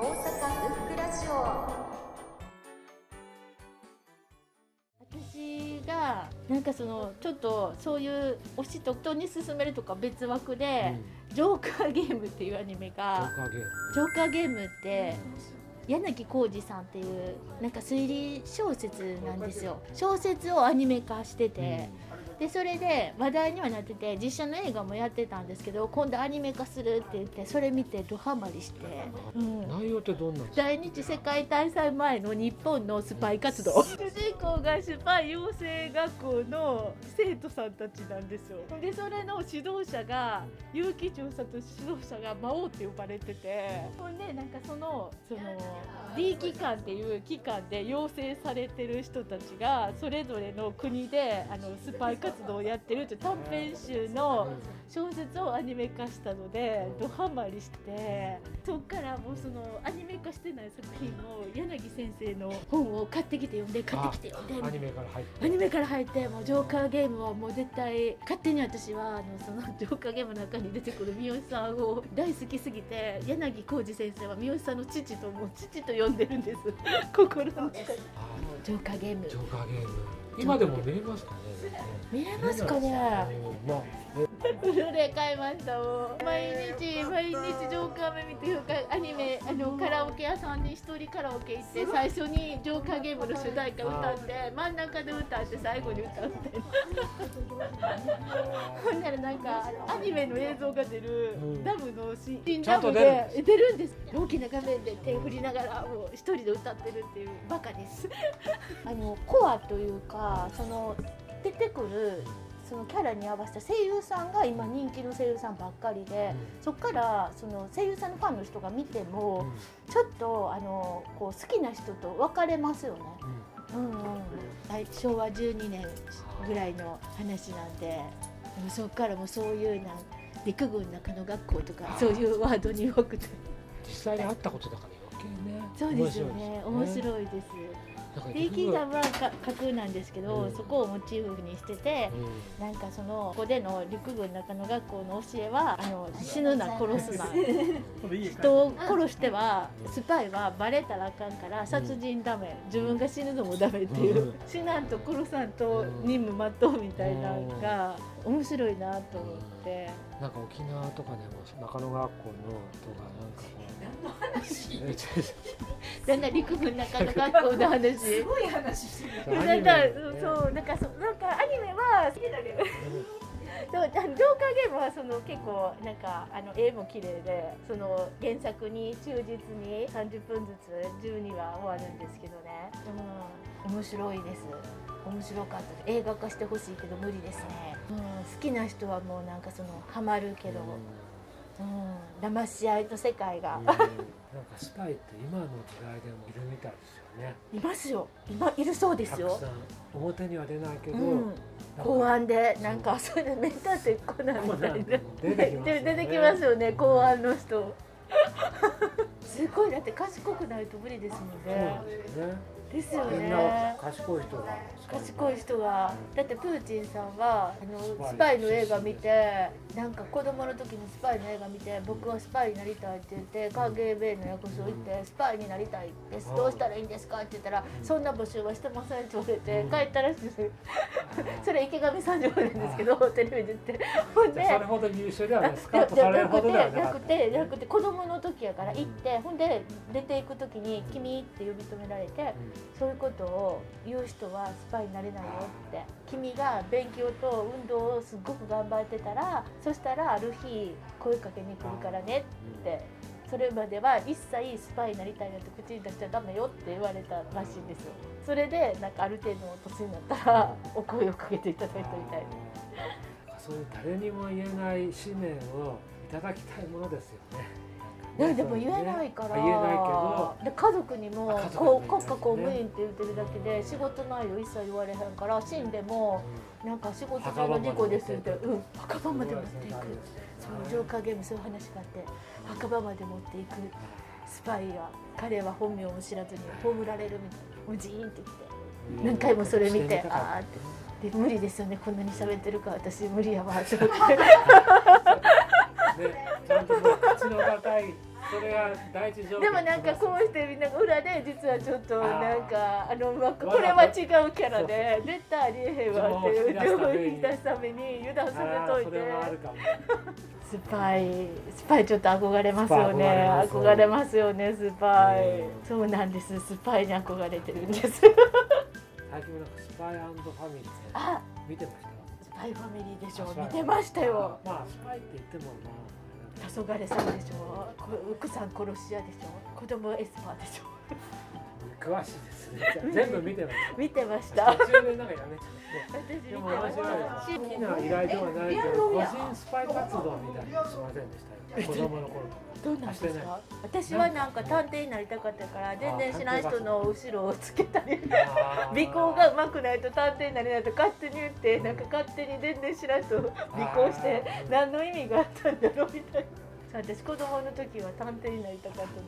大阪ブックラジオ。私がなんかそのちょっとそういう推しと人に勧めるとか別枠で、ジョーカーゲームっていうアニメがジョーカーゲーム。って柳浩二さんっていうなんか推理小説なんですよ。小説をアニメ化してて、でそれで話題にはなってて実写の映画もやってたんですけど今度アニメ化するって言ってそれ見てドハマりして、うん、内容ってどんなんですか？第二次世界大戦前の日本のスパイ活動。主人公がスパイ養成学校の生徒さんたちなんですよ。でそれの指導者が結城巡査と指導者が魔王って呼ばれてて。ほんでなんかそのその D 機関っていう機関で養成されてる人たちがそれぞれの国であのスパイ活動をやってるって短編集の小説をアニメ化したのでドハマりしてそっからもうそのアニメ化してない作品を柳先生の本を買ってきて読んで買ってきて読んでアニメから入って。アニメから入ってもうジョーカーゲームはもう絶対勝手に私はあのそのジョーカーゲームの中に出てくる三好さんを大好きすぎて柳浩二先生は三好さんの父ともう父と呼んでるんです。心の中であジョーカーゲーム。ジョーカーゲーム今でも見れますかね見れますかね。うんまあフルで買いました毎日毎日ジョーカー目見ていうかアニメあのカラオケ屋さんに一人カラオケ行って最初にジョーカーゲームの主題歌歌って真ん中で歌って最後に歌うみたいなほんならなんかアニメの映像が出るうん。ダムのシーンダムで出るんです。大きな画面で手振りながらもう一人で歌ってるっていうバカです。あのコアというかその出てくるそのキャラに合わせた声優さんが今人気の声優さんばっかりで、そこからその声優さんのファンの人が見てもちょっとあのこう好きな人と分かれますよね。うん。うんはい、昭和12年ぐらいの話なんででもそこからもそういうなん陸軍中野学校とかそういうワードに多くて。実際に会ったことだから余計ね。そうですよね。面い白いです。なんか D キガはか架空なんですけど、うん。そこをモチーフにしてて、うん。なんかそのここでの陸軍中野学校の教えはあの死ぬな殺すな。人を殺してはスパイはバレたらあかんから殺人ダメ。自分が死ぬのもダメっていう、うん。死なんと殺さんと任務全うみたいなのが面白いなと思って。なんか沖縄とかでも中野学校の人がなんかこう。えちだんだん陸軍中野学校の話。すごい話してる。ょっとなんかそうなんかそうなんかアニメは好きだけどそうあのジョーカーゲームはその結構なんかあの絵も綺麗でその原作に忠実に30分ずつ12話終わるんですけどね、うん、面白いです。面白かった映画化してほしいけど無理ですね、うん、好きな人はもうなんかそのハマるけど、うん、騙し合いの世界が。うん、なんかスパイって今の時代でもいるみたいですよね。いますよ。今いるそうですよ。たくさん。表には出ないけど、公安でなんかそれで名探偵コナンみたいな出てきますよね。出てきますよね公安の人。すごい。だって賢くないと無理ですもんね。んですよね。賢い人が賢い人が。だってプーチンさんはあのスパイの映画見てなんか子供の時にスパイの映画見て僕はスパイになりたいって言って KGB の役所行ってスパイになりたいです。どうしたらいいんですかって言ったらそんな募集はしてませんって言われて帰ったらしいです。それ池上さん情報なんですけどテレビで言ってほんでそれほど優秀ではないスカいやウトされるほどではなくて。なくて子供の時やから行ってほんで出ていく時に「君」って呼び止められてそういうことを言う人はスパイになれないよって。君が勉強と運動をすっごく頑張ってたらそしたらある日声かけに来るからねって。それまでは一切スパイになりたいなんて口に出しちゃダメよって言われたらしいんですよ。それでなんかある程度の年になったらお声をかけていただいたみたいな。そういう誰にも言えない使命をいただきたいものですよね。ね、でも言えないから、言えないけど。で家族にもこうも国家公務員って言ってるだけで仕事内容一切言われへんから死んでもなんか仕事上の事故ですってうん墓場まで持っていく。そうジョーカーゲームそういう話があって墓場まで持っていく。スパイが彼は本名も知らずに葬られるみたいな。もうジーンってきて。何回もそれ見てああって。で無理ですよね。こんなに喋ってるから私無理やわって。思っての高いそれが第一条件でもなんかこうしてみんなが裏で実はちょっとなんかあのまわざとこれは違うキャラで絶対ありえへんわっていう情報を引き出すために油断さあせといてスパイ。スパイちょっと憧れますよね。憧れますよねスパイ。うん。そうなんです。スパイに憧れてるんです。最近もなんかスパイファミリーあ見てました？スパイファミリーでしょ見てましたよ。まあスパイって言ってもまあ黄昏さんでしょ？こ奥さん殺し屋でしょ？子供エスパーでしょ？詳しいですね。全部見てました見てました。途中でなんかやめちゃって。でもまし面白いたです好きな依頼ではないけど個人スパイ活動みたいなのしませんでした。よ子供の頃どうなんですか？私はなんか探偵になりたかったから全然知らない人の後ろをつけたり。尾行が上手くないと探偵になれないと勝手に言ってなんか勝手に全然知らん人を尾行して何の意味があったんだろうみたいな。私子供の時は探偵になりたかったので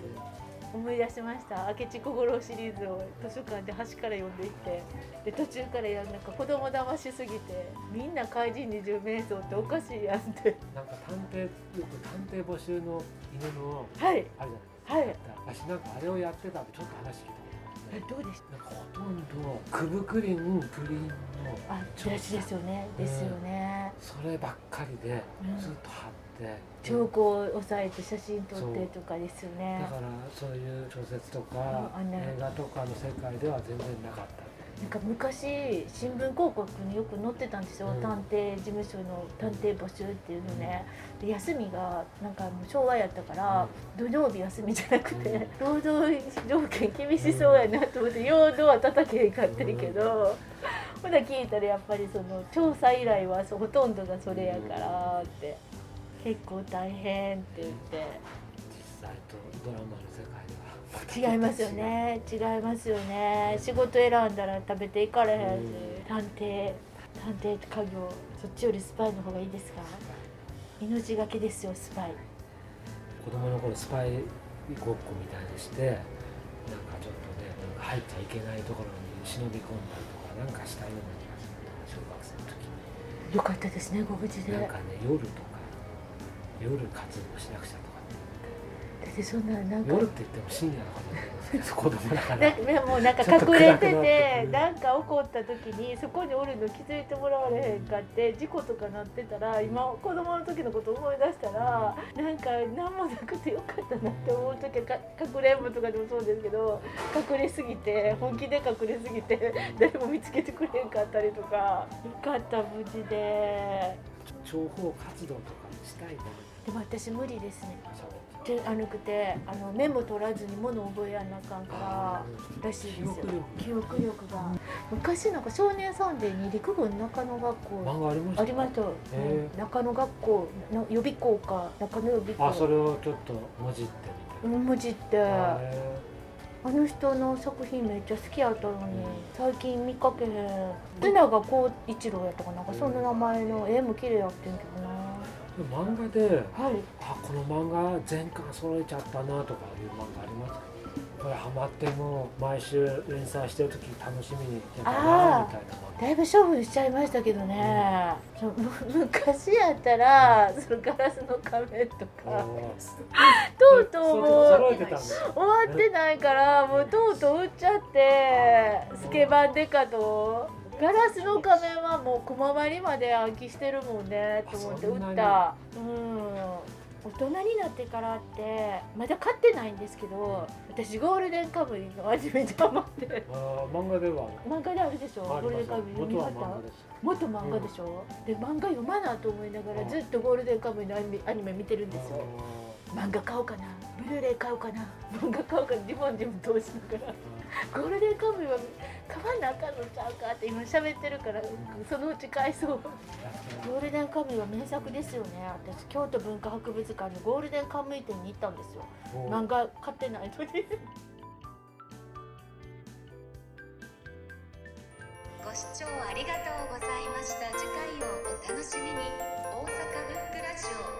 思い出しました。明智小五郎シリーズを図書館で端から読んでいってで途中からやるなんか子供騙しすぎてみんな怪人二十面相っておかしいやんって。なんか探偵よく探偵募集の犬のはい。あるじゃないですか。はい。私なんかあれをやってたんでちょっと話聞いたえどうでした？ほとんどくぶくりんプリンのあ大事ですよね。ですよねそればっかりでうん。ずっと貼って、兆候を押さえて写真撮ってとかですよね。だからそういう小説とか映画とかの世界では全然なかった。なんか昔新聞広告によく載ってたんですよ、うん。探偵事務所の探偵募集っていうのね。で休みがなんかもう昭和やったから、土曜日休みじゃなくて、労働条件厳しそうやなと思ってようドア叩けへんかったけど、ほな聞いたらやっぱりその調査依頼はそうほとんどがそれやからって。結構大変って言って。実際とドラマの世界では。違いますよね。違いますよね。仕事選んだら食べていかれへん。し、うん探偵探偵家業。そっちよりスパイの方がいいですか？命がけですよスパイ。子供の頃スパイごっこみたいにしてなんかちょっとね入っちゃいけないところに忍び込んだりとかなんかしたような気がする小学生の時よかったですねご無事で。なんかね夜とか夜活動しなくちゃとかだってそんななんか。夜って言っても深夜のことなんですけど子供だからなもなんか隠れててなんか起こった時にそこにおるの気づいてもらわれへんかって事故とかなってたら今子供の時のこと思い出したらなんか何もなくてよかったなって思う時はかかくれんぼとかでもそうですけど隠れすぎて本気で隠れすぎて誰も見つけてくれへんかったりとか。よかった無事で。諜報活動とかしたいなでも私無理ですね喋ってであのくてあのメモ取らずに物覚えやんなあかんかららしいですよ。記憶力。記憶力が。昔なんか少年サンデーに陸軍中野学校。ありました？ありました。よ、へ中野学校の予備校か中野予備校。あそれをちょっともじってみうん文字って。てあへの人の作品めっちゃ好きやったのに最近見かけへん。津永光一郎やったかな。んかそんな名前の絵も綺麗やってんけどな漫画ではい。あこの漫画全巻揃えちゃったなとかいう漫画ありますか？これハマってもう毎週連載してる時楽しみにやったなみたいなだいぶ処分しちゃいましたけどね、そうむ昔やったらそのガラスの仮面とか。とうとうもう終わってないからもうとうとう売っちゃってスケバンデカとガラスの仮面はもう小回りまで暗記してるもんねと思って売あそんなに。った。うん。大人になってからってまだ買ってないんですけど私ゴールデンカムイのアニメにハマって。あー漫画では。漫画であるでしょあゴールデンカムイ。読み方元は漫画です。元漫画でしょ、で漫画読まなと思いながらずっとゴールデンカムイのアニメアニメ見てるんですよ。漫画買おうかなブルーレイ買うかな。漫画買うか自分自分通しながら、ゴールデンカムイは買わなあかんのちゃうかって今喋ってるから、そのうち買いそう。ゴールデンカムイは名作ですよね。私京都文化博物館のゴールデンカムイ店に行ったんですよ。漫画買ってないのに。ご視聴ありがとうございました。次回をお楽しみに。大阪ブックラジオ。